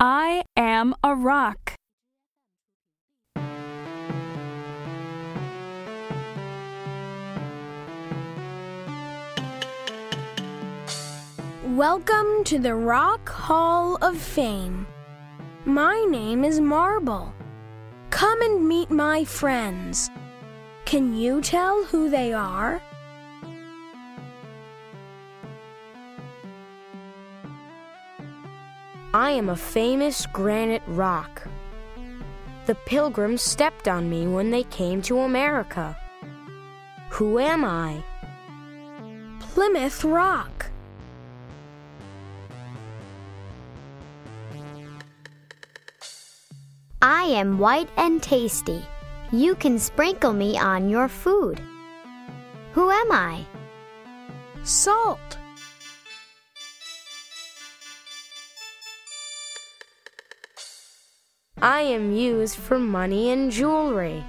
I am a rock. Welcome to the Rock Hall of Fame. My name is Marble. Come and meet my friends. Can you tell who they are? I am a famous granite rock. The pilgrims stepped on me when they came to America. Who am I? Plymouth Rock. I am white and tasty. You can sprinkle me on your food. Who am I? Salt. I am used for money and jewelry.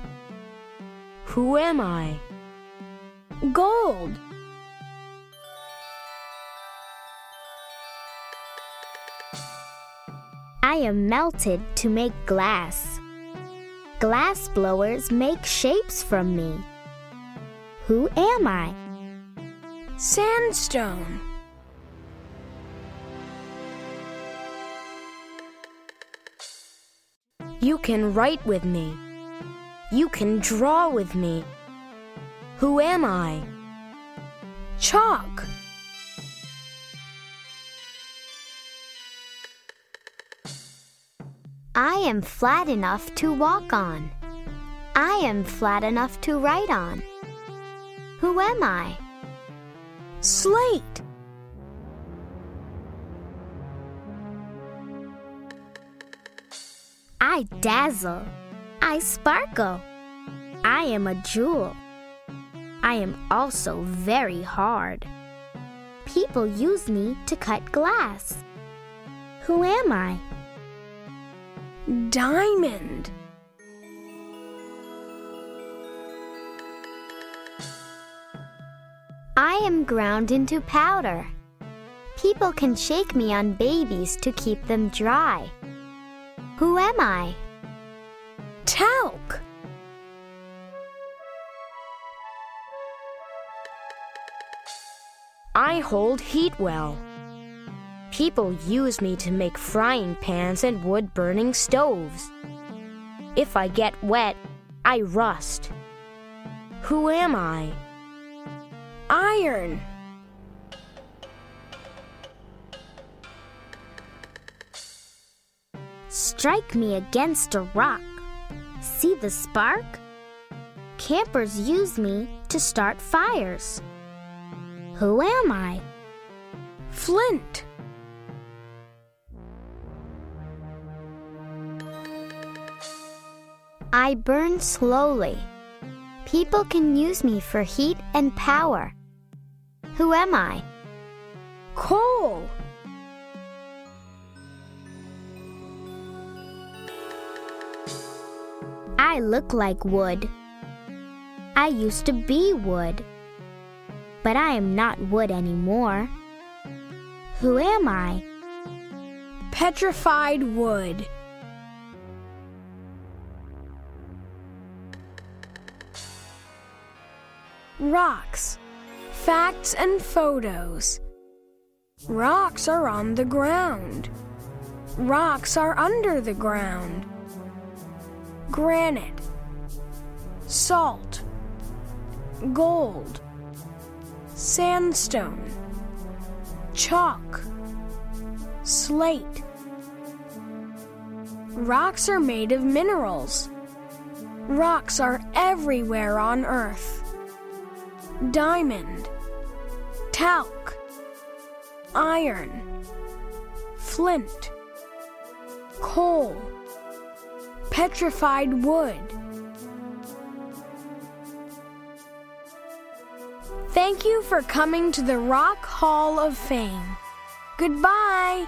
Who am I? Gold. I am melted to make glass. Glass blowers make shapes from me. Who am I? Sandstone. You can write with me. You can draw with me. Who am I? Chalk. I am flat enough to walk on. I am flat enough to write on. Who am I? Slate. I dazzle. I sparkle. I am a jewel. I am also very hard. People use me to cut glass. Who am I? Diamond. I am ground into powder. People can shake me on babies to keep them dry. Who am I? Talc. I hold heat well. People use me to make frying pans and wood burning stoves. If I get wet, I rust. Who am I? Iron. Strike me against a rock. See the spark? Campers use me to start fires. Who am I? Flint. I burn slowly. People can use me for heat and power. Who am I? Coal. I look like wood. I used to be wood. But I am not wood anymore. Who am I? Petrified wood. Rocks. Facts and photos. Rocks are on the ground. Rocks are under the ground. Granite. Salt. Gold. Sandstone. Chalk. Slate. Rocks are made of minerals. Rocks are everywhere on Earth. Diamond, talc, iron, flint, coal, petrified wood. Thank you for coming to the Rock Hall of Fame. Goodbye.